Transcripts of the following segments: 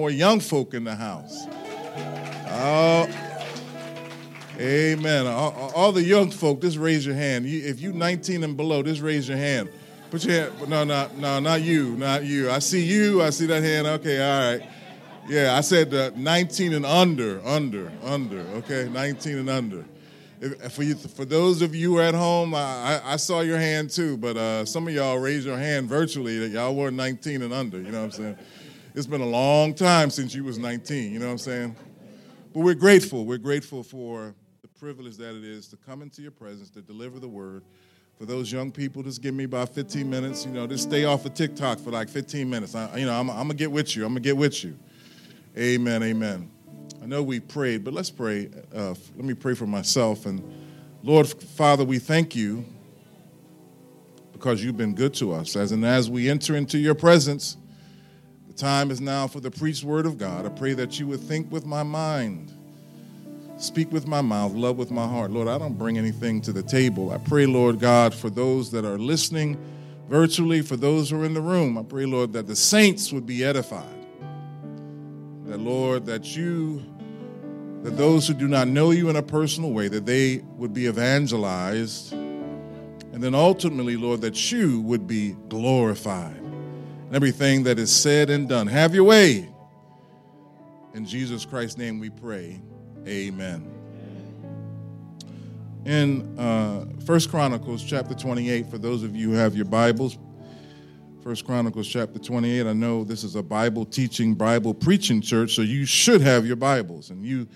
more young folk in the house. Oh, amen. All, all, the young folk, just raise your hand. If you 19 and below, just raise your hand. Put your hand. No, no, no, not you, not you. I see you. I see that hand. Okay, all right. Yeah, I said uh, 19 and under, under, under. Okay, 19 and under. If, for you, for those of you at home, I, I, saw your hand too, but uh, some of y'all raised your hand virtually that y'all were 19 and under. You know what I'm saying? It's been a long time since you was 19. You know what I'm saying? But we're grateful. We're grateful for the privilege that it is to come into your presence to deliver the word. For those young people, just give me about 15 minutes. You know, just stay off of TikTok for like 15 minutes. I, you know, I'm, I'm gonna get with you. I'm gonna get with you. Amen. Amen. I know we prayed, but let's pray. Uh, let me pray for myself. And Lord, Father, we thank you because you've been good to us. As and as we enter into your presence, time is now for the preached word of God. I pray that you would think with my mind, speak with my mouth, love with my heart. Lord, I don't bring anything to the table. I pray, Lord God, for those that are listening virtually, for those who are in the room. I pray, Lord, that the saints would be edified that Lord, that you, that those who do not know you in a personal way, that they would be evangelized, and then ultimately, Lord, that you would be glorified. And everything that is said and done, have your way. In Jesus Christ's name we pray. Amen. In uh, First Chronicles chapter 28, for those of you who have your Bibles, First Chronicles chapter 28. I know this is a Bible teaching, Bible preaching church, so you should have your Bibles, and you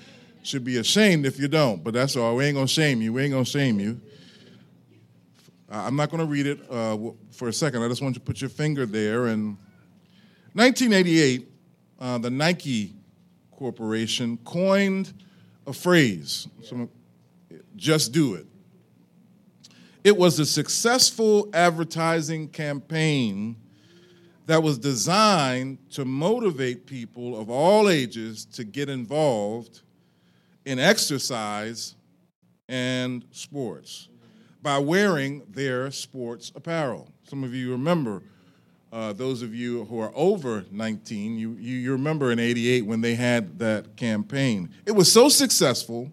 should be ashamed if you don't. But that's all. We ain't gonna shame you. We ain't gonna shame you. I'm not gonna read it uh, for a second. I just want you to put your finger there. And 1988, uh, the Nike Corporation coined a phrase. just do it. It was a successful advertising campaign that was designed to motivate people of all ages to get involved in exercise and sports by wearing their sports apparel. Some of you remember, uh, those of you who are over 19, you, you, you remember in 88 when they had that campaign. It was so successful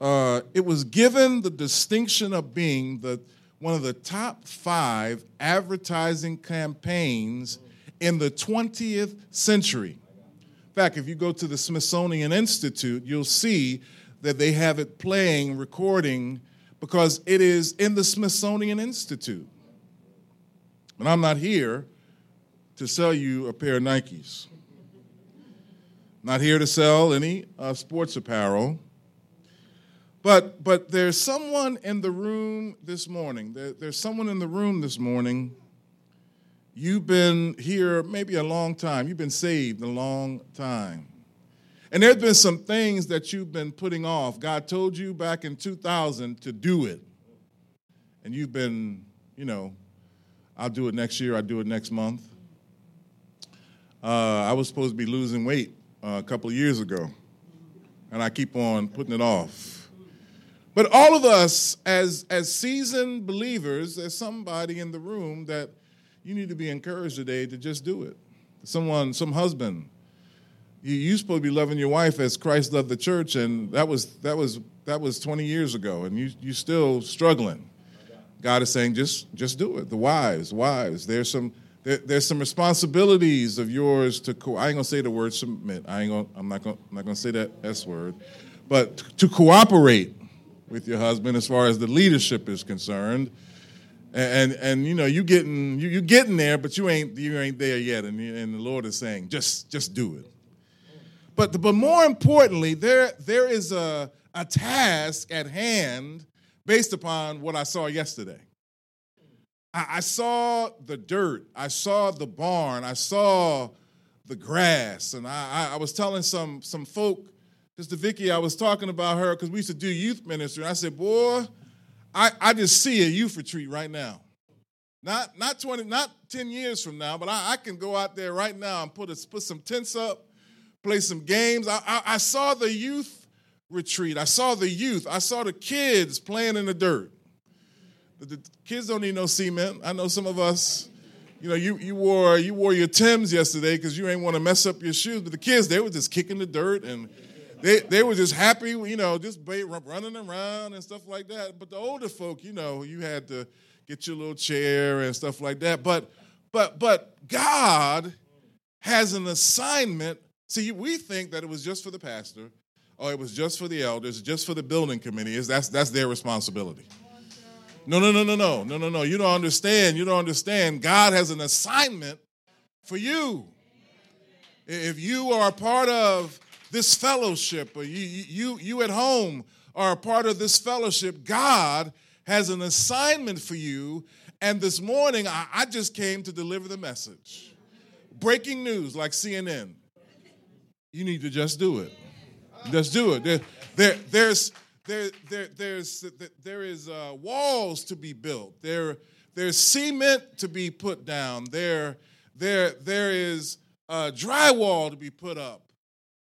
uh, it was given the distinction of being the, one of the top five advertising campaigns in the 20th century. In fact, if you go to the Smithsonian Institute, you'll see that they have it playing, recording, because it is in the Smithsonian Institute. And I'm not here to sell you a pair of Nikes. Not here to sell any uh, sports apparel. But but there's someone in the room this morning. There, there's someone in the room this morning. You've been here maybe a long time. You've been saved a long time. And there's been some things that you've been putting off. God told you back in 2000 to do it. And you've been, you know, I'll do it next year, I'll do it next month. Uh, I was supposed to be losing weight uh, a couple of years ago, and I keep on putting it off. But all of us, as, as seasoned believers, there's somebody in the room that you need to be encouraged today to just do it. Someone, some husband, you're supposed to be loving your wife as Christ loved the church, and that was that was that was 20 years ago, and you you still struggling. God is saying, just just do it. The wives, wives, there's some there, there's some responsibilities of yours to. Co- I ain't gonna say the word submit. I ain't gonna. I'm not gonna. I'm not gonna say that s word, but to cooperate with your husband as far as the leadership is concerned. And, and, and you know you getting you you getting there, but you ain't you ain't there yet. And, and the Lord is saying, just just do it. But but more importantly, there there is a a task at hand based upon what I saw yesterday. I, I saw the dirt, I saw the barn, I saw the grass, and I, I was telling some some folk Sister Vicky, I was talking about her because we used to do youth ministry. And I said, boy, I, I just see a youth retreat right now. Not, not 20, not 10 years from now, but I, I can go out there right now and put, a, put some tents up, play some games. I, I, I saw the youth retreat. I saw the youth. I saw the kids playing in the dirt. The, the kids don't need no cement. I know some of us, you know, you, you wore you wore your Tims yesterday because you ain't want to mess up your shoes. But the kids, they were just kicking the dirt and they they were just happy, you know, just running around and stuff like that. But the older folk, you know, you had to get your little chair and stuff like that. But but but God has an assignment. See, we think that it was just for the pastor, or it was just for the elders, just for the building committee. Is that's that's their responsibility. No, no, no, no, no, no, no, no. You don't understand. You don't understand. God has an assignment for you. If you are a part of this fellowship, or you, you, you at home are a part of this fellowship, God has an assignment for you. And this morning, I, I just came to deliver the message. Breaking news like CNN. You need to just do it. Just do it. There, there, there's, there, there, there's, there is uh, walls to be built. There, there's cement to be put down. There, there, there is uh, drywall to be put up.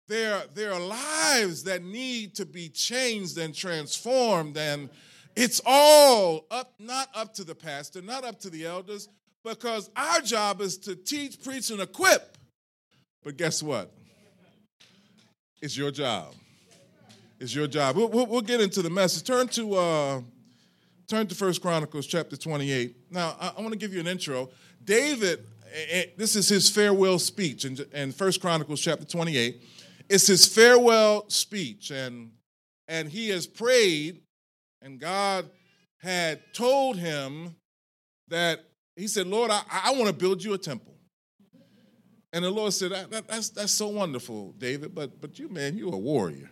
There, there are lives that need to be changed and transformed, and it's all up, not up to the pastor, not up to the elders, because our job is to teach, preach, and equip. But guess what? It's your job. It's your job. We'll, we'll, we'll get into the message. Turn to uh, turn to First Chronicles chapter 28. Now, I, I want to give you an intro. David, eh, eh, this is his farewell speech in, in First Chronicles chapter 28 it's his farewell speech, and, and he has prayed, and God had told him that he said, Lord, I, I want to build you a temple. And the Lord said, that, that's, that's so wonderful, David, but, but you, man, you a warrior.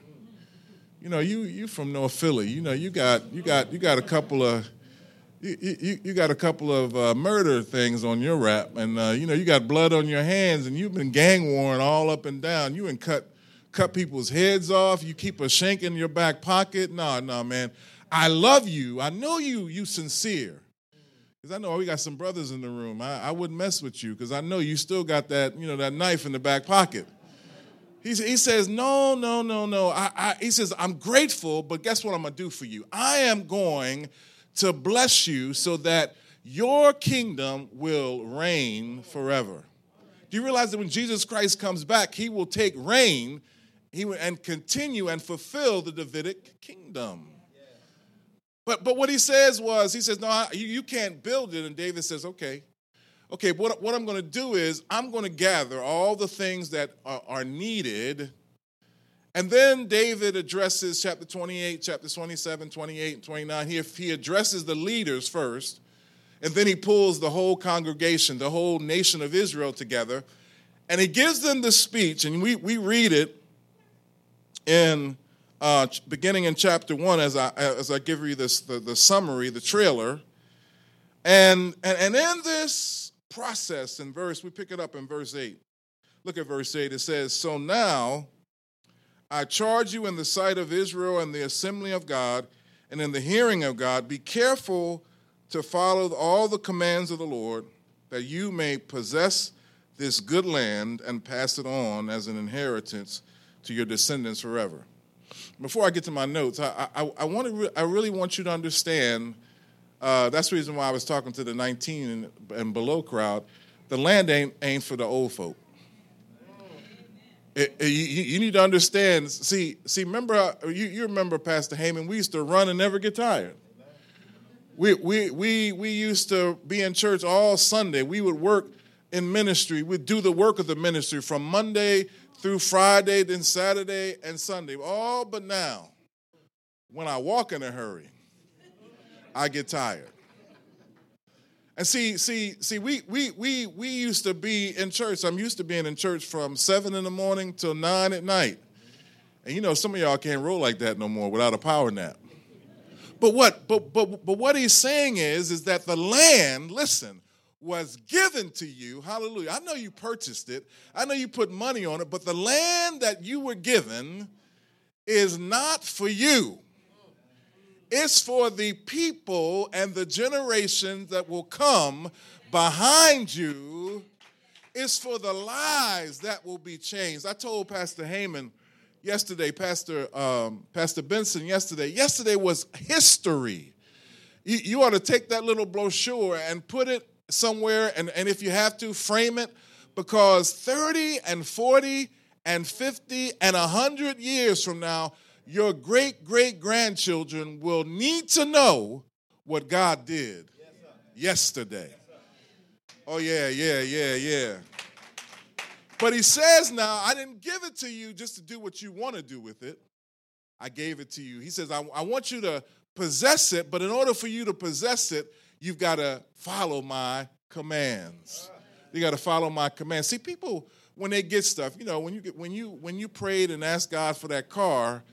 You know, you you from North Philly. You know, you got you got you got a couple of you, you, you got a couple of uh, murder things on your rap, and uh, you know you got blood on your hands, and you've been gang warring all up and down. You and cut cut people's heads off. You keep a shank in your back pocket. No, no, man. I love you. I know you. You sincere. Because I know we got some brothers in the room. I, I wouldn't mess with you because I know you still got that, you know, that knife in the back pocket. He, he says, no, no, no, no. I, I, he says, I'm grateful, but guess what I'm going to do for you? I am going to bless you so that your kingdom will reign forever. Do you realize that when Jesus Christ comes back, he will take reign he and continue and fulfill the Davidic kingdom. But but what he says was, he says, no, I, you, can't build it. And David says, okay, okay. What what I'm going to do is I'm going to gather all the things that are, are needed. And then David addresses chapter 28, chapter 27, 28, and 29. He, he addresses the leaders first, and then he pulls the whole congregation, the whole nation of Israel together, and he gives them the speech, and we, we read it in uh, beginning in chapter one, as I as I give you this the, the summary, the trailer, and, and and in this process in verse, we pick it up in verse eight. Look at verse eight. It says, "So now I charge you in the sight of Israel and the assembly of God, and in the hearing of God, be careful to follow all the commands of the Lord, that you may possess this good land and pass it on as an inheritance." to your descendants forever. Before I get to my notes, I, I, I want to re- I really want you to understand. Uh, that's the reason why I was talking to the 19 and, and below crowd. The land ain't, ain't for the old folk. It, it, you, you, need to understand. See, see. Remember, uh, you, you remember Pastor Heyman. We used to run and never get tired. We, we, we, we used to be in church all Sunday. We would work in ministry. We'd do the work of the ministry from Monday through Friday, then Saturday and Sunday. All but now, when I walk in a hurry, I get tired. And see, see, see, we we we we used to be in church. I'm used to being in church from seven in the morning till nine at night. And you know, some of y'all can't roll like that no more without a power nap. But what but but but what he's saying is is that the land, listen, was given to you. Hallelujah. I know you purchased it, I know you put money on it, but the land that you were given is not for you. It's for the people and the generations that will come behind you. It's for the lives that will be changed. I told Pastor Heyman yesterday, Pastor um, Pastor Benson yesterday. Yesterday was history. You, you ought to take that little brochure and put it somewhere, and, and if you have to, frame it, because 30 and 40 and 50 and 100 years from now, your great great grandchildren will need to know what God did yesterday. Oh, yeah, yeah, yeah, yeah. But he says now, I didn't give it to you just to do what you want to do with it. I gave it to you. He says, I, I want you to possess it, but in order for you to possess it, you've got to follow my commands. You got to follow my commands. See, people when they get stuff, you know, when you get when you when you prayed and asked God for that car,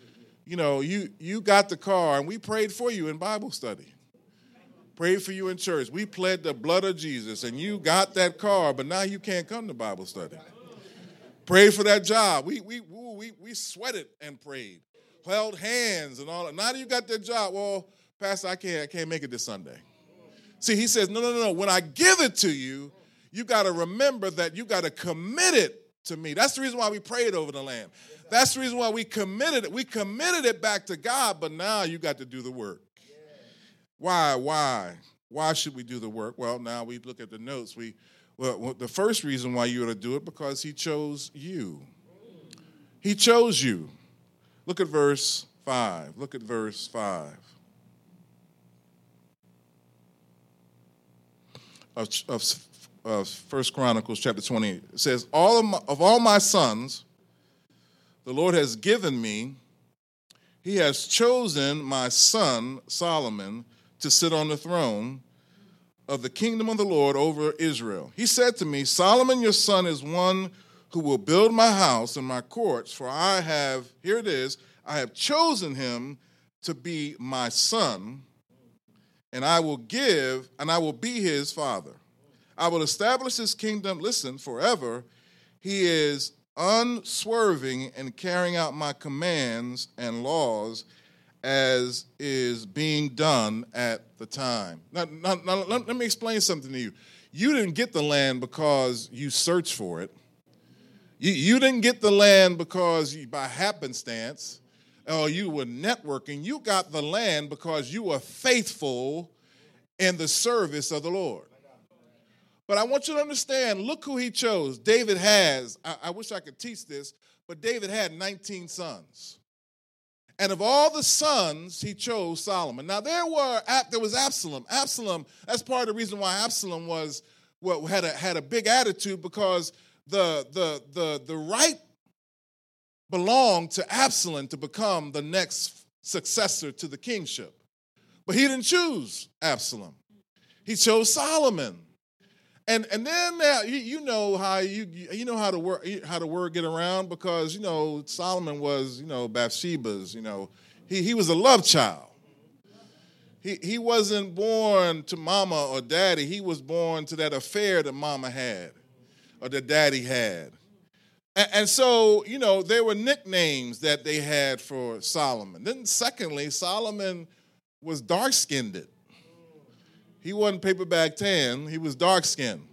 you know, you you got the car and we prayed for you in Bible study. Prayed for you in church. We pled the blood of Jesus and you got that car, but now you can't come to Bible study. Prayed for that job. We we we we sweated and prayed. Held hands and all that. Now you got that job. Well, Pastor, I can't I can't make it this Sunday. See, he says, no, no, no, no. When I give it to you, you got to remember that you got to commit it to me. That's the reason why we prayed over the land. That's the reason why we committed it. We committed it back to God, but now you got to do the work. Why? Why? Why should we do the work? Well, now we look at the notes. We well, the first reason why you ought to do it because he chose you. He chose you. Look at verse 5. Look at verse 5. Of, of uh, First Chronicles chapter 20. It says, all of, my, of all my sons, the Lord has given me, he has chosen my son Solomon to sit on the throne of the kingdom of the Lord over Israel. He said to me, Solomon, your son, is one who will build my house and my courts, for I have, here it is, I have chosen him to be my son, and I will give, and I will be his father. I will establish his kingdom, listen, forever. He is unswerving in carrying out my commands and laws as is being done at the time. Now, now, now let, let me explain something to you. You didn't get the land because you searched for it. You, you didn't get the land because you, by happenstance or you were networking. You got the land because you were faithful in the service of the Lord. But I want you to understand look who he chose. David has, I, I, wish I could teach this, but David had 19 sons. And of all the sons, he chose Solomon. Now there were there was Absalom. Absalom, that's part of the reason why Absalom was well, had a had a big attitude because the the the the right belonged to Absalom to become the next successor to the kingship. But he didn't choose Absalom. He chose Solomon. And and then you, you know how you you know how to work how the word get around because you know Solomon was you know Bathsheba's you know he he was a love child. He he wasn't born to mama or daddy. He was born to that affair that mama had or that daddy had. And, and so you know there were nicknames that they had for Solomon. Then secondly, Solomon was dark skinned. He wasn't paperback tan, he was dark skinned.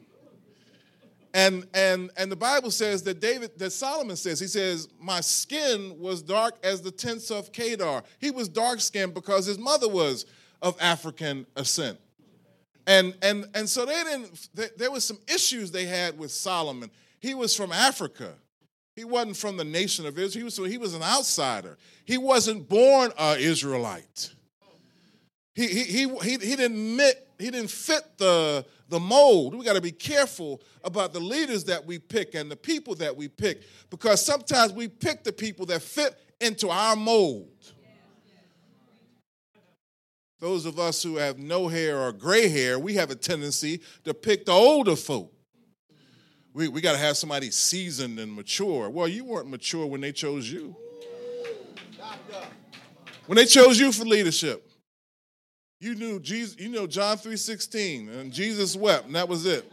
And, and, and the Bible says that David, that Solomon says, he says, My skin was dark as the tents of Kedar. He was dark skinned because his mother was of African ascent. And, and, and so they didn't, there was some issues they had with Solomon. He was from Africa. He wasn't from the nation of Israel. He was, he was an outsider. He wasn't born an Israelite. He, he, he, he, he didn't fit, he didn't fit the, the mold. We got to be careful about the leaders that we pick and the people that we pick because sometimes we pick the people that fit into our mold. Those of us who have no hair or gray hair, we have a tendency to pick the older folk. We, we got to have somebody seasoned and mature. Well, you weren't mature when they chose you. When they chose you for leadership. You knew Jesus, you know John 3:16, and Jesus wept, and that was it.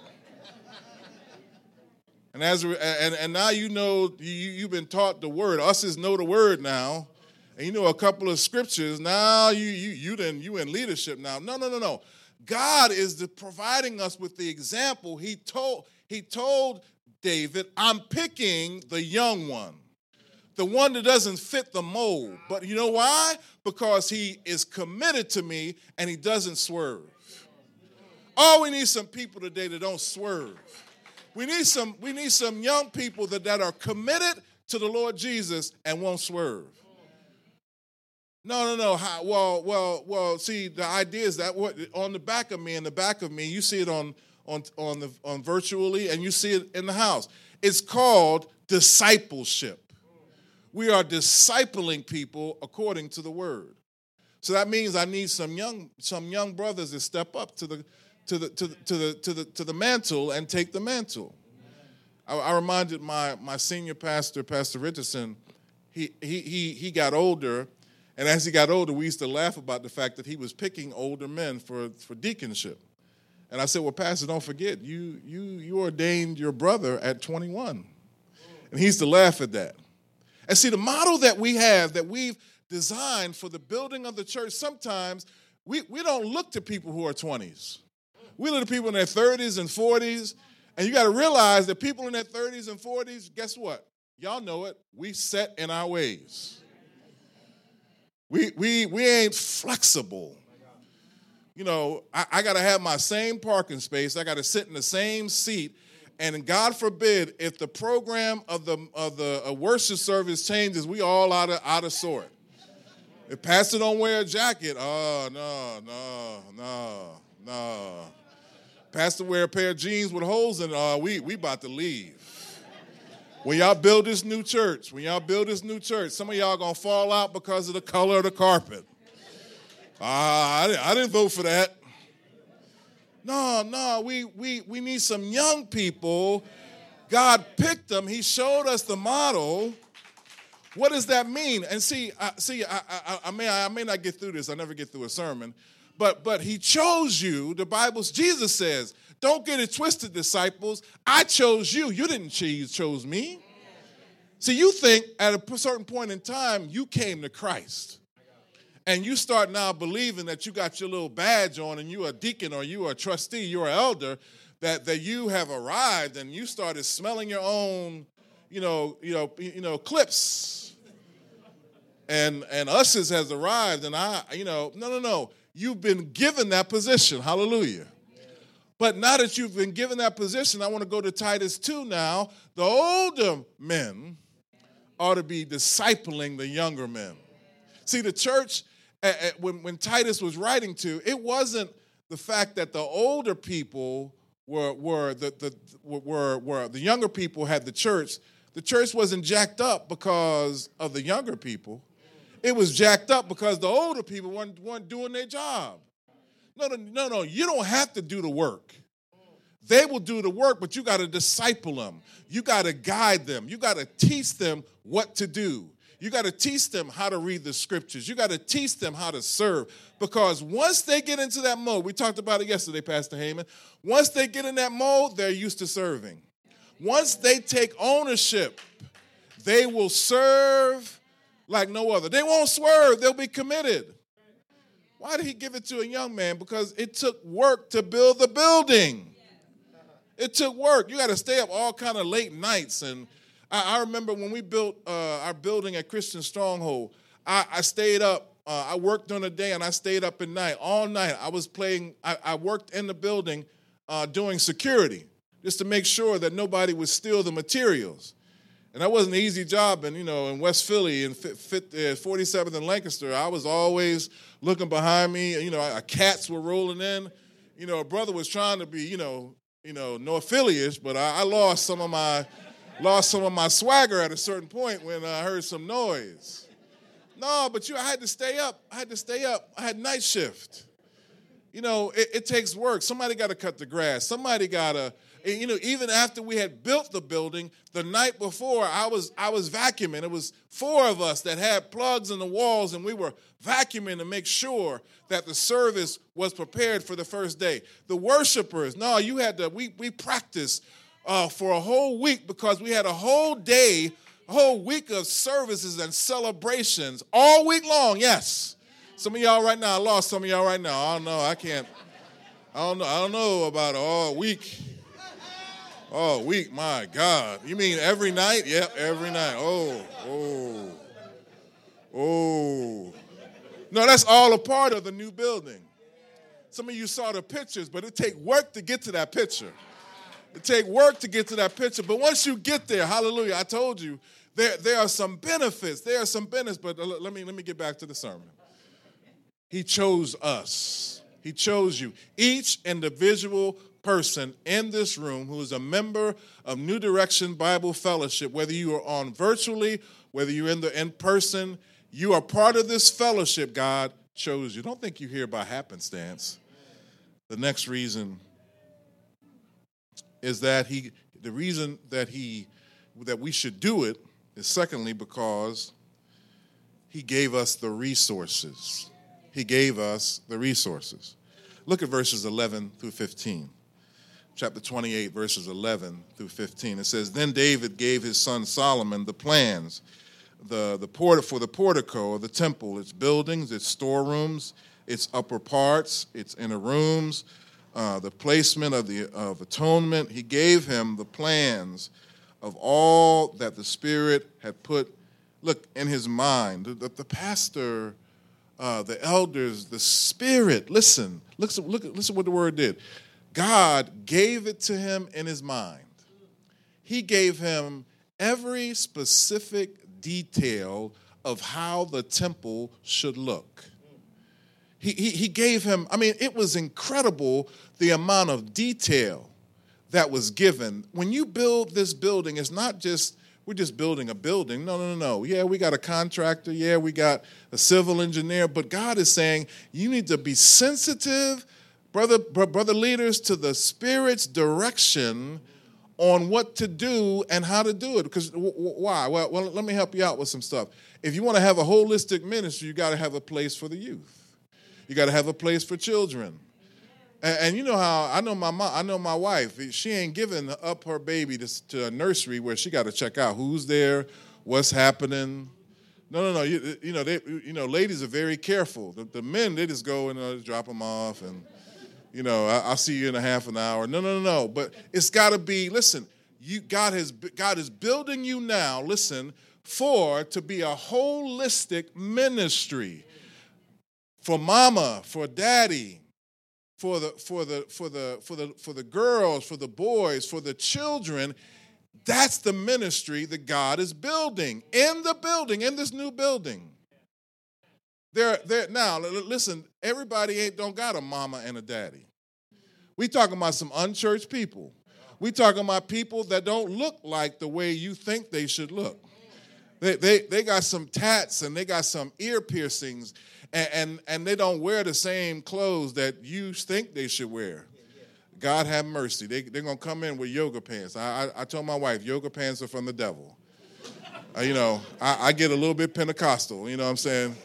And as and, and now you know you, you've been taught the word. Us is know the word now. And you know a couple of scriptures. Now you you you then you in leadership now. No, no, no, no. God is the, providing us with the example. He told he told David, I'm picking the young one the one that doesn't fit the mold. But you know why? Because he is committed to me and he doesn't swerve. Oh, we need some people today that don't swerve. We need some, we need some young people that, that are committed to the Lord Jesus and won't swerve. No, no, no. How, well, well, well. See, the idea is that what on the back of me, in the back of me, you see it on on on the on virtually, and you see it in the house. It's called discipleship. We are discipling people according to the word. So that means I need some young some young brothers to step up to the to the to the to the to the, mantle and take the mantle. I, I reminded my my senior pastor, Pastor Richardson. He he he he got older and as he got older, we used to laugh about the fact that he was picking older men for, for deaconship. And I said, Well, Pastor, don't forget, you, you, you ordained your brother at 21. And he used to laugh at that. And see, the model that we have, that we've designed for the building of the church, sometimes we, we don't look to people who are 20s. We look to people in their 30s and 40s. And you got to realize that people in their 30s and 40s, guess what? Y'all know it. We set in our ways. We, we, we ain't flexible. You know, I, I got to have my same parking space. I got to sit in the same seat. And God forbid, if the program of the, of the uh, worship service changes, we all out of, out of sort. If pastor don't wear a jacket, oh, no, no, no, no. Pastor wear a pair of jeans with holes in it, oh, we, we about to leave. When y'all build this new church, when y'all build this new church, some of y'all gonna fall out because of the color of the carpet. I, I didn't vote for that. No, no, we, we, we need some young people. God picked them. He showed us the model. What does that mean? And see, I, see, I, I, I, may, I may not get through this. I never get through a sermon, but but He chose you. The Bible's Jesus says don't get it twisted, disciples. I chose you. You didn't choose, chose me. See, you think at a certain point in time, you came to Christ. And you start now believing that you got your little badge on and you're a deacon or you're a trustee, you're an elder, that, that you have arrived and you started smelling your own, you know, you know, you know, clips. And and ushers has arrived, and I, you know, no, no, no. You've been given that position. Hallelujah. But now that you've been given that position, I want to go to Titus 2 now. The older men ought to be discipling the younger men. See, the church, when, when Titus was writing to, it wasn't the fact that the older people were, were, the, the, were, were the younger people had the church. The church wasn't jacked up because of the younger people. It was jacked up because the older people weren't, weren't doing their job. No, no, no, no. You don't have to do the work. They will do the work, but you got to disciple them. You got to guide them. You got to teach them what to do. You got to teach them how to read the scriptures. You got to teach them how to serve. Because once they get into that mode, we talked about it yesterday, Pastor Heyman. Once they get in that mode, they're used to serving. Once they take ownership, they will serve like no other. They won't swerve, they'll be committed. Why did he give it to a young man? Because it took work to build the building. It took work. You got to stay up all kind of late nights. And I, I remember when we built uh, our building at Christian Stronghold, I, I stayed up. Uh, I worked during the day and I stayed up at night, all night. I was playing, I, I worked in the building uh, doing security just to make sure that nobody would steal the materials. And that wasn't an easy job. And, you know, in West Philly and 47th uh, and Lancaster, I was always looking behind me. You know, cats were rolling in. You know, a brother was trying to be, you know, you know, no affiliates, but I, I lost some of my lost some of my swagger at a certain point when I heard some noise. No, but you, I had to stay up. I had to stay up. I had night shift. You know, it, it takes work. Somebody got to cut the grass. Somebody got to, you know, even after we had built the building, the night before I was I was vacuuming. It was four of us that had plugs in the walls, and we were vacuuming to make sure that the service was prepared for the first day. The worshipers, no, you had to. We we practiced uh, for a whole week because we had a whole day, a whole week of services and celebrations all week long. Yes. Some of y'all right now, I lost some of y'all right now. I don't know. I can't. I don't know. I don't know about all week. Oh, week, my God. You mean every night? Yep, every night. Oh, oh, oh. No, that's all a part of the new building. Some of you saw the pictures, but it take work to get to that picture. It take work to get to that picture. But once you get there, hallelujah, I told you, there, there are some benefits. There are some benefits, but let me, let me get back to the sermon. He chose us. He chose you. Each individual person in this room who is a member of New Direction Bible Fellowship, whether you are on virtually, whether you're in the in person, you are part of this fellowship. God chose you. Don't think you're here by happenstance. The next reason is that he the reason that he that we should do it is secondly because he gave us the resources. He gave us the resources. Look at verses 11 through 15. Chapter 28, verses 11 through 15. It says, Then David gave his son Solomon the plans the, the port, for the portico of the temple, its buildings, its storerooms, its upper parts, its inner rooms, uh, the placement of the of atonement. He gave him the plans of all that the Spirit had put, look, in his mind. The, the pastor, uh, the elders, the Spirit, listen, look, look, listen what the word did. God gave it to him in his mind. He gave him every specific detail of how the temple should look. He, he, gave him, I mean, it was incredible the amount of detail that was given. When you build this building, it's not just we're just building a building. No, no, no, no. Yeah, we got a contractor. Yeah, we got a civil engineer. But God is saying you need to be sensitive, brother, brother leaders, to the Spirit's direction on what to do and how to do it. Because why? Well, well, let me help you out with some stuff. If you want to have a holistic ministry, you got to have a place for the youth. You got to have a place for children. And, and, you know how I know my mom, I know my wife. She ain't giving up her baby to, to a nursery where she got to check out who's there, what's happening. No, no, no. You, you know, they, you know, ladies are very careful. The, the men they just go and uh, drop them off, and you know, I, will see you in a half an hour. No, no, no, no. But it's got to be. Listen, you God has God is building you now. Listen, for to be a holistic ministry for mama, for daddy, for the for the for the for the for the girls, for the boys, for the children. That's the ministry that God is building in the building, in this new building. There, there. Now, listen. Everybody ain't don't got a mama and a daddy. We talking about some unchurched people. We talking about people that don't look like the way you think they should look. They, they, they got some tats and they got some ear piercings and, and, and, they don't wear the same clothes that you think they should wear. God have mercy. They, they're going to come in with yoga pants. I, I, I, told my wife, yoga pants are from the devil. Uh, you know, I, I, get a little bit Pentecostal, you know what I'm saying?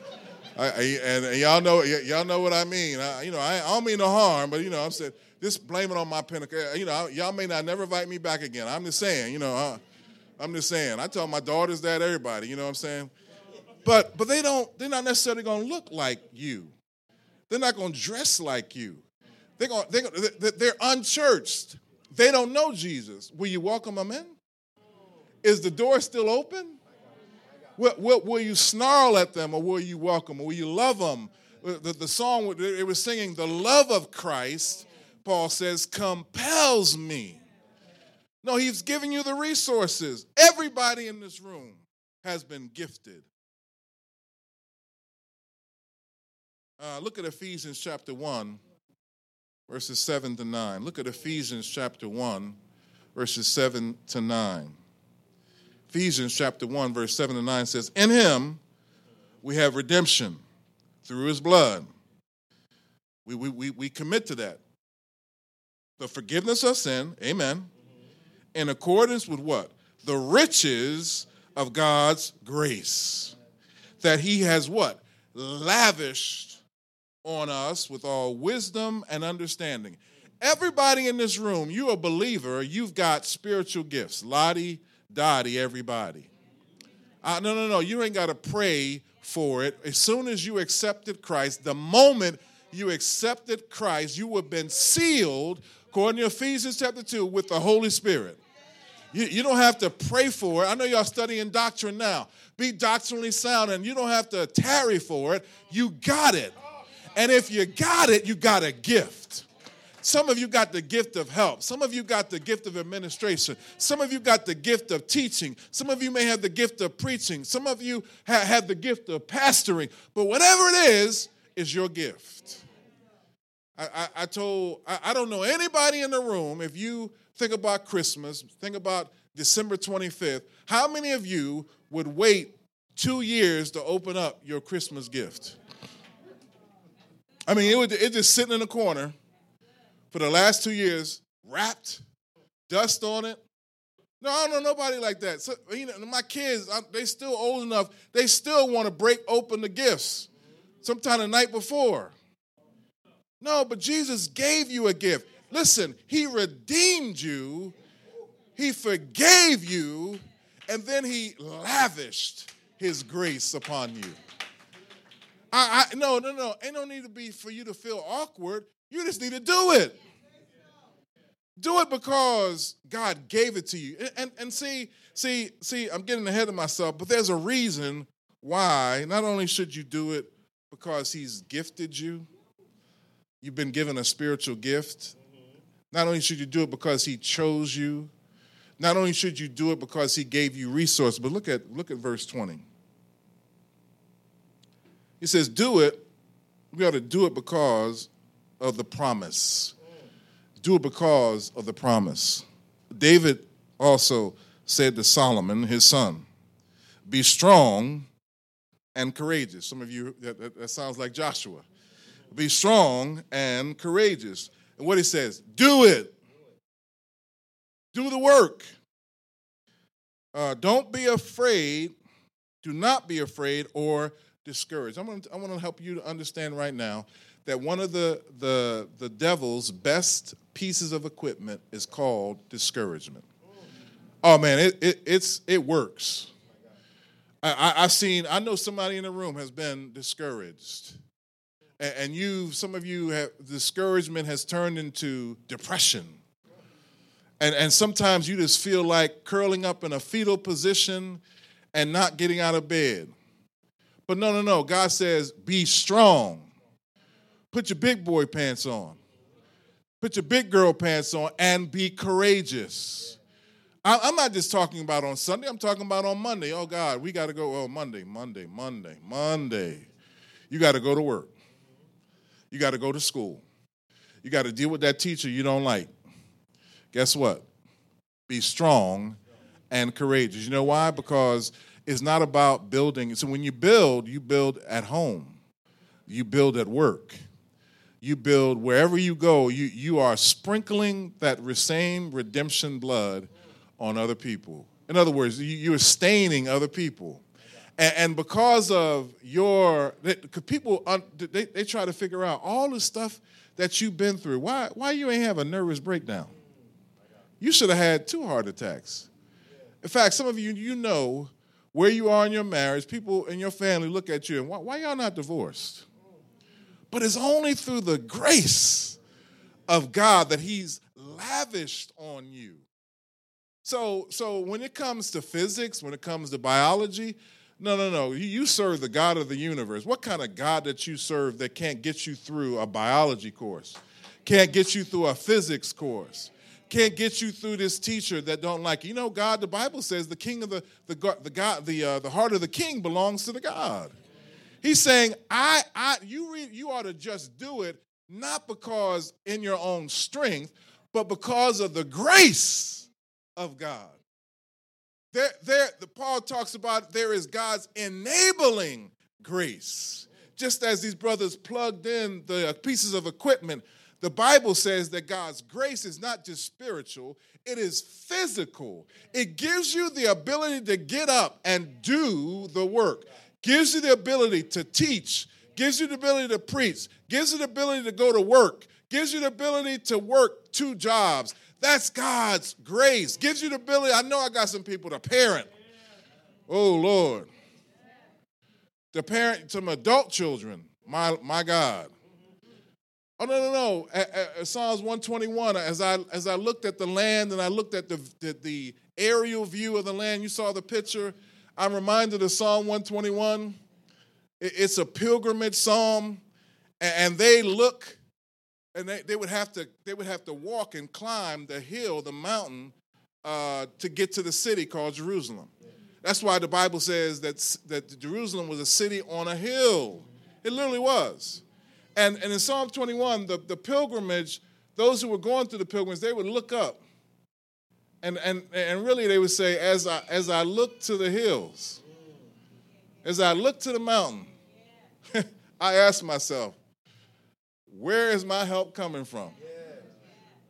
I, and, and, y'all know y'all know what I mean. you know, I, don't mean no harm, but you know, I'm saying just blame it on my Pentecost. You know, y'all may not never invite me back again. I'm just saying, you know, uh, I'm just saying. I tell my daughters that, everybody, you know what I'm saying? But but they don't, they're not necessarily gonna look like you. They're not gonna dress like you. They're gonna, they're, they're unchurched. They don't know Jesus. Will you welcome them in? Is the door still open? Will, will, will you snarl at them or will you welcome them? Will you love them? Uh, the, the song it was singing, the love of Christ, Paul says, compels me. No, he's giving you the resources. Everybody in this room has been gifted Uh, look at Ephesians chapter 1, verses 7 to 9. Look at Ephesians chapter 1, verses 7 to 9. Ephesians chapter 1, verse 7 to 9 says, In him we have redemption through his blood. We, we, we, we commit to that. The forgiveness of sin, amen, in accordance with what? The riches of God's grace. That he has what? Lavished on us with all wisdom and understanding. Everybody in this room, you're a believer, you've got spiritual gifts. Lottie, Dottie, everybody. Uh, no, no, no, you ain't got to pray for it. As soon as you accepted Christ, the moment you accepted Christ, you have been sealed, according to Ephesians chapter 2, with the Holy Spirit. You, you don't have to pray for it. I know y'all studying doctrine now. Be doctrinally sound, and you don't have to tarry for it. You got it. And if you got it, you got a gift. Some of you got the gift of help. Some of you got the gift of administration. Some of you got the gift of teaching. Some of you may have the gift of preaching. Some of you ha- have the gift of pastoring. But whatever it is, is your gift. I, I, I told, I, I don't know anybody in the room, if you think about Christmas, think about December 25th, how many of you would wait two years to open up your Christmas gift? I mean, it was it just sitting in the corner for the last two years, wrapped, dust on it. No, I don't know nobody like that. So, you know, my kids, they still old enough. They still want to break open the gifts sometime the night before. No, but Jesus gave you a gift. Listen, He redeemed you, He forgave you, and then He lavished His grace upon you. I, I no, no, no. Ain't no need to be for you to feel awkward. You just need to do it. Do it because God gave it to you. And, and, and see, see, see, I'm getting ahead of myself, but there's a reason why not only should you do it because He's gifted you, you've been given a spiritual gift. Not only should you do it because He chose you, not only should you do it because He gave you resources, but look at look at verse 20. He says, Do it. We ought to do it because of the promise. Do it because of the promise. David also said to Solomon, his son, Be strong and courageous. Some of you, that, that, sounds like Joshua. Be strong and courageous. And what he says, do it. Do the work. Uh, don't be afraid. Do not be afraid or discouraged. I'm to, I want to help you to understand right now that one of the, the, the devil's best pieces of equipment is called discouragement. Oh man, it, it, it's, it works. I, I, have seen, I know somebody in the room has been discouraged. And, and you, some of you have, discouragement has turned into depression. And, and sometimes you just feel like curling up in a fetal position and not getting out of bed. But no, no, no. God says, be strong. Put your big boy pants on. Put your big girl pants on and be courageous. I'm not just talking about on Sunday, I'm talking about on Monday. Oh, God, we got to go. Oh, Monday, Monday, Monday, Monday. You got to go to work. You got to go to school. You got to deal with that teacher you don't like. Guess what? Be strong and courageous. You know why? Because is not about building. So when you build, you build at home, you build at work, you build wherever you go. You you are sprinkling that same redemption blood on other people. In other words, you, you are staining other people. And, and because of your, people they, they try to figure out all the stuff that you've been through. Why why you ain't have a nervous breakdown? You should have had two heart attacks. In fact, some of you you know where you are in your marriage, people in your family look at you and why, why y'all not divorced? But it's only through the grace of God that He's lavished on you. So, so when it comes to physics, when it comes to biology, no, no, no. You serve the God of the universe. What kind of God that you serve that can't get you through a biology course, can't get you through a physics course, can't get you through this teacher that don't like you. Know, God, the Bible says the king of the the the God the uh, the heart of the king belongs to the God. He's saying, I I you read you ought to just do it not because in your own strength, but because of the grace of God. There, there, the Paul talks about there is God's enabling grace. Just as these brothers plugged in the pieces of equipment the Bible says that God's grace is not just spiritual, it is physical. It gives you the ability to get up and do the work, gives you the ability to teach, gives you the ability to preach, gives you the ability to go to work, gives you the ability to work two jobs. That's God's grace. Gives you the ability. I know I got some people to parent. Oh, Lord. To parent some adult children. My, my God. Oh no no no! Psalms 121. As I as I looked at the land and I looked at the, the, the aerial view of the land, you saw the picture. I'm reminded of Psalm 121. It's a pilgrimage psalm, and they look and they, they would have to they would have to walk and climb the hill the mountain uh, to get to the city called jerusalem that's why the bible says that, that jerusalem was a city on a hill it literally was and, and in psalm 21 the, the pilgrimage those who were going through the pilgrimage they would look up and, and, and really they would say as I, as I look to the hills as i look to the mountain i ask myself where is my help coming from?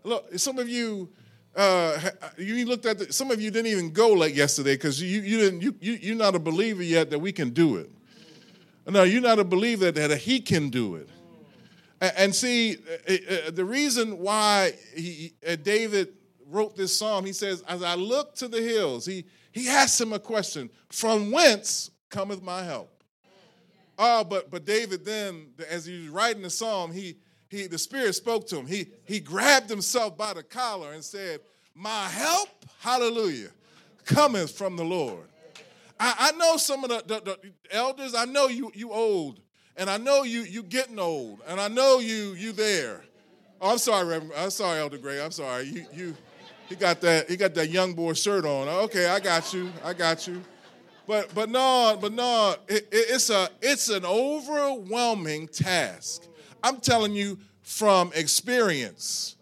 Look, some of you, uh, you looked at the, some of you didn't even go like yesterday because you, you didn't you, you you're not a believer yet that we can do it. No, you're not a believer that, that he can do it. And, see, the reason why he, uh, David wrote this psalm, he says, "As I look to the hills," he he asks him a question: "From whence cometh my help?" Oh, but but David then, as he was writing the psalm, he he the Spirit spoke to him. He he grabbed himself by the collar and said, "My help, hallelujah, cometh from the Lord." I, I know some of the, the, the, elders. I know you you old, and I know you you getting old, and I know you you there. Oh, I'm sorry, Reverend. I'm sorry, Elder Gray. I'm sorry. You you he got that he got that young boy shirt on. Okay, I got you. I got you. But but no, but no, it, it's a it's an overwhelming task. I'm telling you from experience.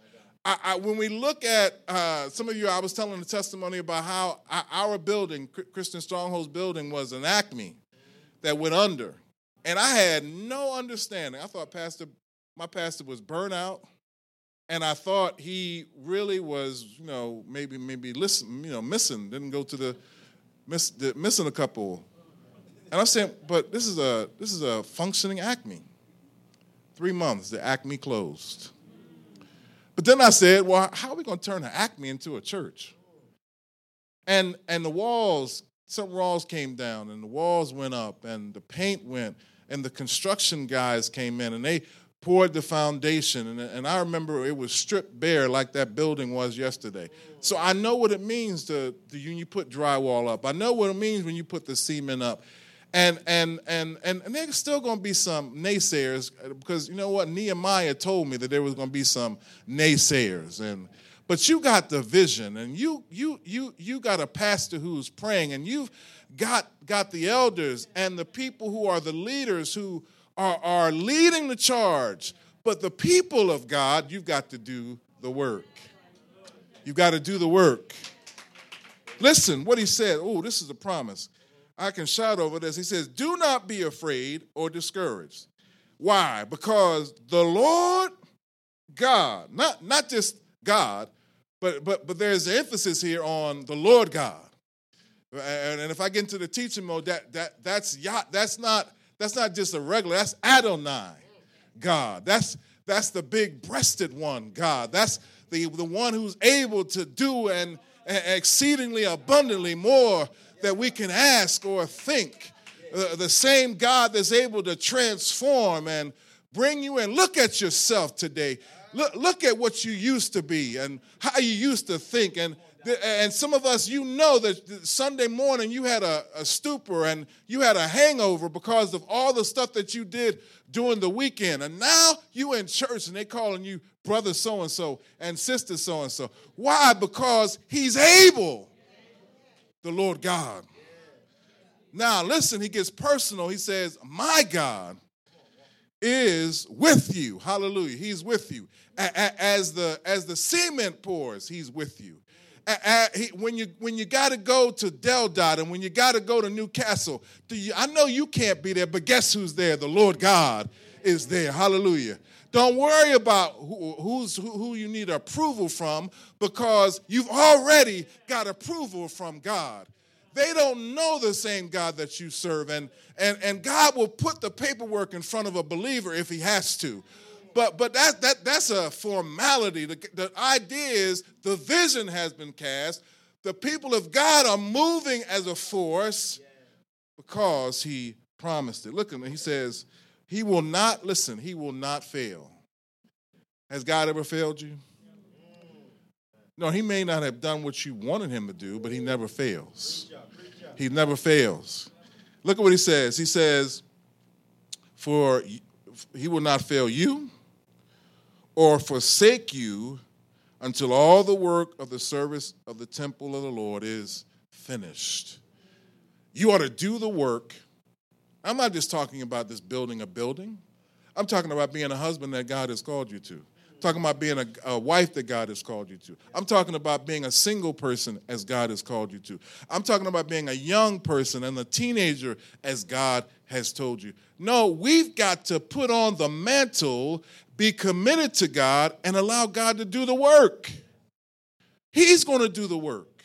I, I, when we look at uh, some of you, I was telling the testimony about how our building, Christian Strongholds building, was an Acme that went under, and I had no understanding. I thought pastor, my pastor was burnt out, and I thought he really was, you know, maybe maybe listen, you know, missing, didn't go to the miss, the missing a couple. And I'm saying, but this is a this is a functioning Acme. Three months, the Acme closed. But then I said, well, how are we going to turn the Acme into a church? And and the walls, some walls came down, and the walls went up, and the paint went, and the construction guys came in, and they poured the foundation. And, and I remember it was stripped bare like that building was yesterday. So I know what it means to, to you put drywall up. I know what it means when you put the cement up. And and and and, and there's still going to be some naysayers because you know what Nehemiah told me that there was going to be some naysayers and but you got the vision and you you you you got a pastor who's praying and you've got got the elders and the people who are the leaders who are, are leading the charge. But the people of God, you've got to do the work. You've got to do the work. Listen, what he said. Oh, this is a promise. I can shout over this. He says, Do not be afraid or discouraged. Why? Because the Lord God, not, not just God, but, but, but there's emphasis here on the Lord God. And, and if I get into the teaching mode, that, that, that's, that's not that's not just a regular, that's Adonai God. That's that's the big breasted one, God. That's the, the one who's able to do and, and exceedingly abundantly more that we can ask or think. Uh, the same God that's able to transform and bring you in. Look at yourself today. Look, look at what you used to be and how you used to think and and some of us, you know that Sunday morning you had a, a, stupor and you had a hangover because of all the stuff that you did during the weekend. And now you in church and they calling you brother so and so and sister so and so. Why? Because he's able, the Lord God. Now listen, he gets personal. He says, My God is with you. Hallelujah. He's with you. As the as the cement pours, he's with you when you when you got to go to DelDOT and when you got to go to Newcastle, you, I know you can't be there, but guess who's there? The Lord God is there. Hallelujah. Don't worry about who, who's who, who you need approval from because you've already got approval from God. They don't know the same God that you serve, and, and, and God will put the paperwork in front of a believer if he has to but but that, that that's a formality. The, the idea is the vision has been cast. The people of God are moving as a force because he promised it. Look at me. He says, He will not, listen, he will not fail. Has God ever failed you? No, he may not have done what you wanted him to do, but he never fails. He never fails. Look at what he says. He says, For he will not fail you or forsake you until all the work of the service of the temple of the Lord is finished. You ought to do the work. I'm not just talking about this building a building. I'm talking about being a husband that God has called you to. Talking about being a, a, wife that God has called you to. I'm talking about being a single person as God has called you to. I'm talking about being a young person and a teenager as God has told you. No, we've got to put on the mantle be committed to God and allow God to do the work. He's going to do the work.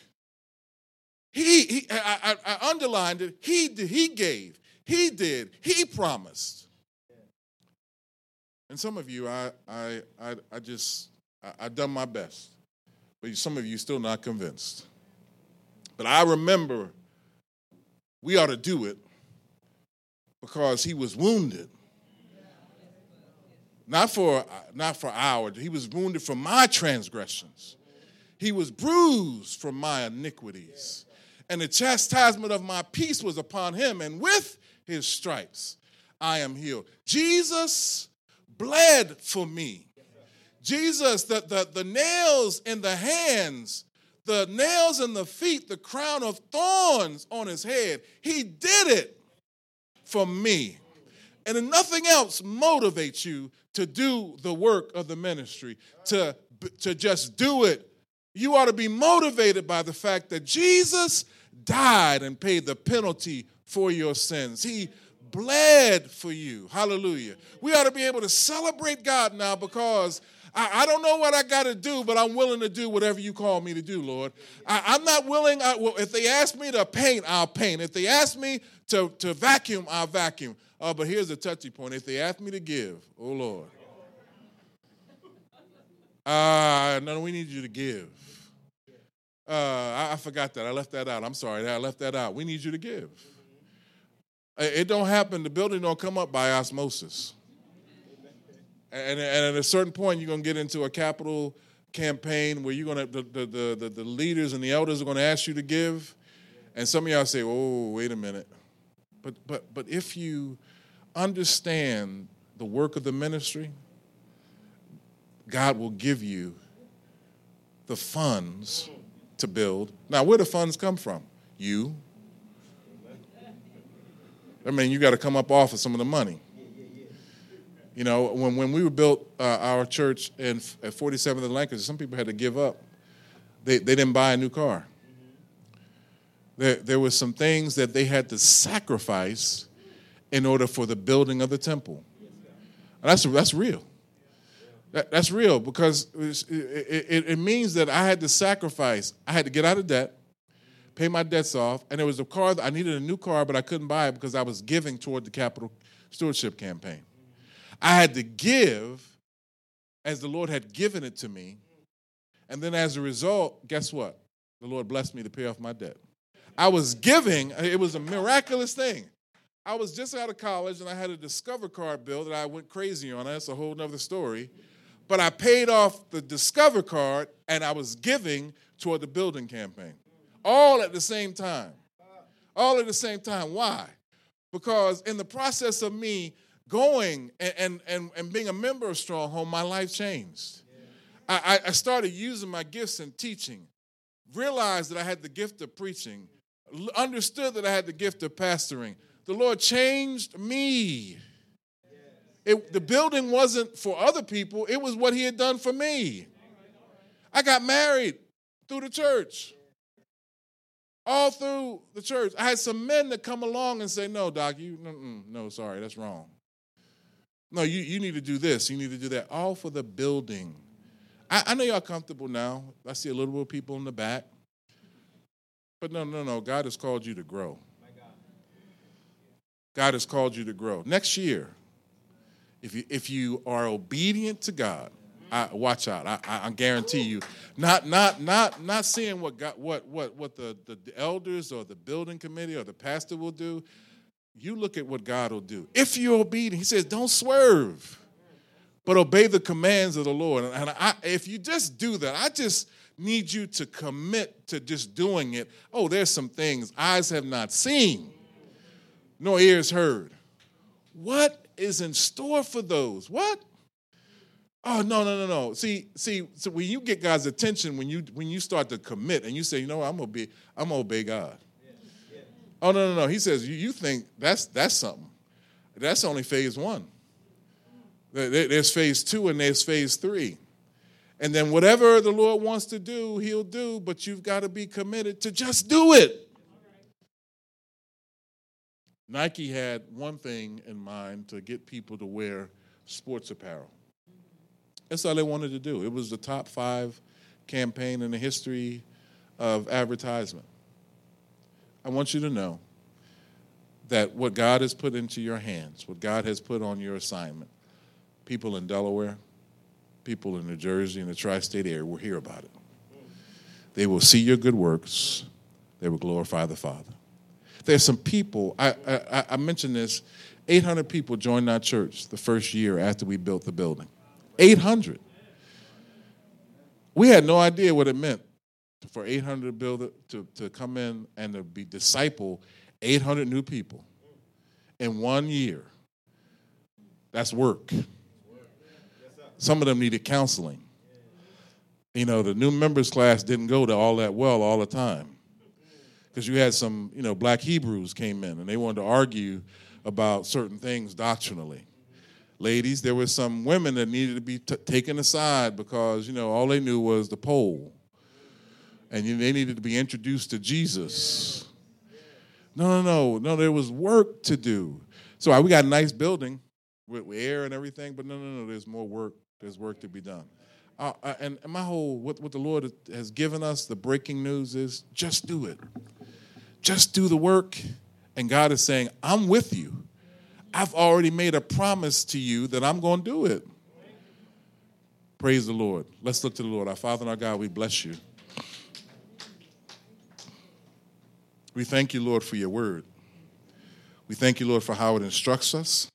He, he I, I, I underlined it. He, he gave. He did. He promised. And some of you, I, I, I, I just, I, I done my best. But some of you still not convinced. But I remember we ought to do it because he was wounded not for, not for ours. He was wounded for my transgressions. He was bruised for my iniquities. And the chastisement of my peace was upon him, and with his stripes I am healed. Jesus bled for me. Jesus, the, the, the nails in the hands, the nails in the feet, the crown of thorns on his head, he did it for me. And nothing else motivates you to do the work of the ministry, to, to just do it. You ought to be motivated by the fact that Jesus died and paid the penalty for your sins. He bled for you. Hallelujah. We ought to be able to celebrate God now because I, I don't know what I got to do, but I'm willing to do whatever you call me to do, Lord. I, am not willing, I, well, if they ask me to paint, I'll paint. If they ask me to, to vacuum, I'll vacuum. Uh, but here's the touchy point. If they ask me to give, oh Lord, uh, no, we need you to give. Uh, I, I, forgot that. I left that out. I'm sorry. I left that out. We need you to give. It don't happen. The building don't come up by osmosis. And, and at a certain point, you're going to get into a capital campaign where you're going to, the, the, the, the leaders and the elders are going to ask you to give. And some of y'all say, oh, wait a minute. But, but, but if you understand the work of the ministry, God will give you the funds to build. Now, where do funds come from? You. I mean, you got to come up off of some of the money. You know, when, when we were built uh, our church in, at 47th and Lancaster, some people had to give up. They, they didn't buy a new car. There, there were some things that they had to sacrifice in order for the building of the temple. And that's, that's real. That, that's real because it, it, it, means that I had to sacrifice. I had to get out of debt, pay my debts off, and there was a car. I needed a new car, but I couldn't buy it because I was giving toward the capital stewardship campaign. I had to give as the Lord had given it to me. And then as a result, guess what? The Lord blessed me to pay off my debt. I was giving, it was a miraculous thing. I was just out of college and I had a Discover card bill that I went crazy on. That's a whole nother story. But I paid off the Discover card and I was giving toward the building campaign. All at the same time. All at the same time. Why? Because in the process of me going and, and, and, being a member of Stronghold, my life changed. I, I started using my gifts in teaching, realized that I had the gift of preaching, understood that I had the gift of pastoring, the Lord changed me. It, the building wasn't for other people, it was what He had done for me. I got married through the church. All through the church. I had some men that come along and say, No, Doc, you, no, sorry, that's wrong. No, you, you need to do this, you need to do that. All for the building. I, I know y'all comfortable now. I see a little bit of people in the back. But no, no, no. God has called you to grow. God has called you to grow. Next year, if you, if you are obedient to God, I, watch out. I, I, guarantee you, not not not not seeing what God, what what what the, the elders or the building committee or the pastor will do. You look at what God will do. If you're obedient, He says, don't swerve, but obey the commands of the Lord. And I, if you just do that, I just need you to commit to just doing it. Oh, there's some things eyes have not seen nor ears heard, What is in store for those? What? Oh no no no no! See see so when you get God's attention when you when you start to commit and you say you know I'm gonna be I'm gonna obey God. Oh no no no! He says you, you think that's that's something. That's only phase one. There's phase two and there's phase three. And then whatever the Lord wants to do, He'll do, but you've got to be committed to just do it. Nike had one thing in mind to get people to wear sports apparel. That's all they wanted to do. It was the top five campaign in the history of advertisement. I want you to know that what God has put into your hands, what God has put on your assignment, people in Delaware, people in New Jersey, and the tri state area will hear about it. They will see your good works, they will glorify the Father. There's some people, I, I, I mentioned this 800 people joined our church the first year after we built the building. 800. We had no idea what it meant for 800 to build to, to come in and to be disciple 800 new people in one year. That's work. Some of them needed counseling. You know, the new members class didn't go to all that well all the time. Because you had some, you know, black Hebrews came in and they wanted to argue about certain things doctrinally. Ladies, there were some women that needed to be t- taken aside because, you know, all they knew was the pole. And you, they needed to be introduced to Jesus. No, no, no, no, there was work to do. So we got a nice building with, with air and everything, but no, no, no, there's more work there's work to be done. Uh, uh and, and my whole, what, what the Lord has given us, the breaking news is just do it. Just do the work. And God is saying, I'm with you. I've already made a promise to you that I'm going to do it. Praise the Lord. Let's look to the Lord. Our Father and our God, we bless you. We thank you, Lord, for your word. We thank you, Lord, for how it instructs us.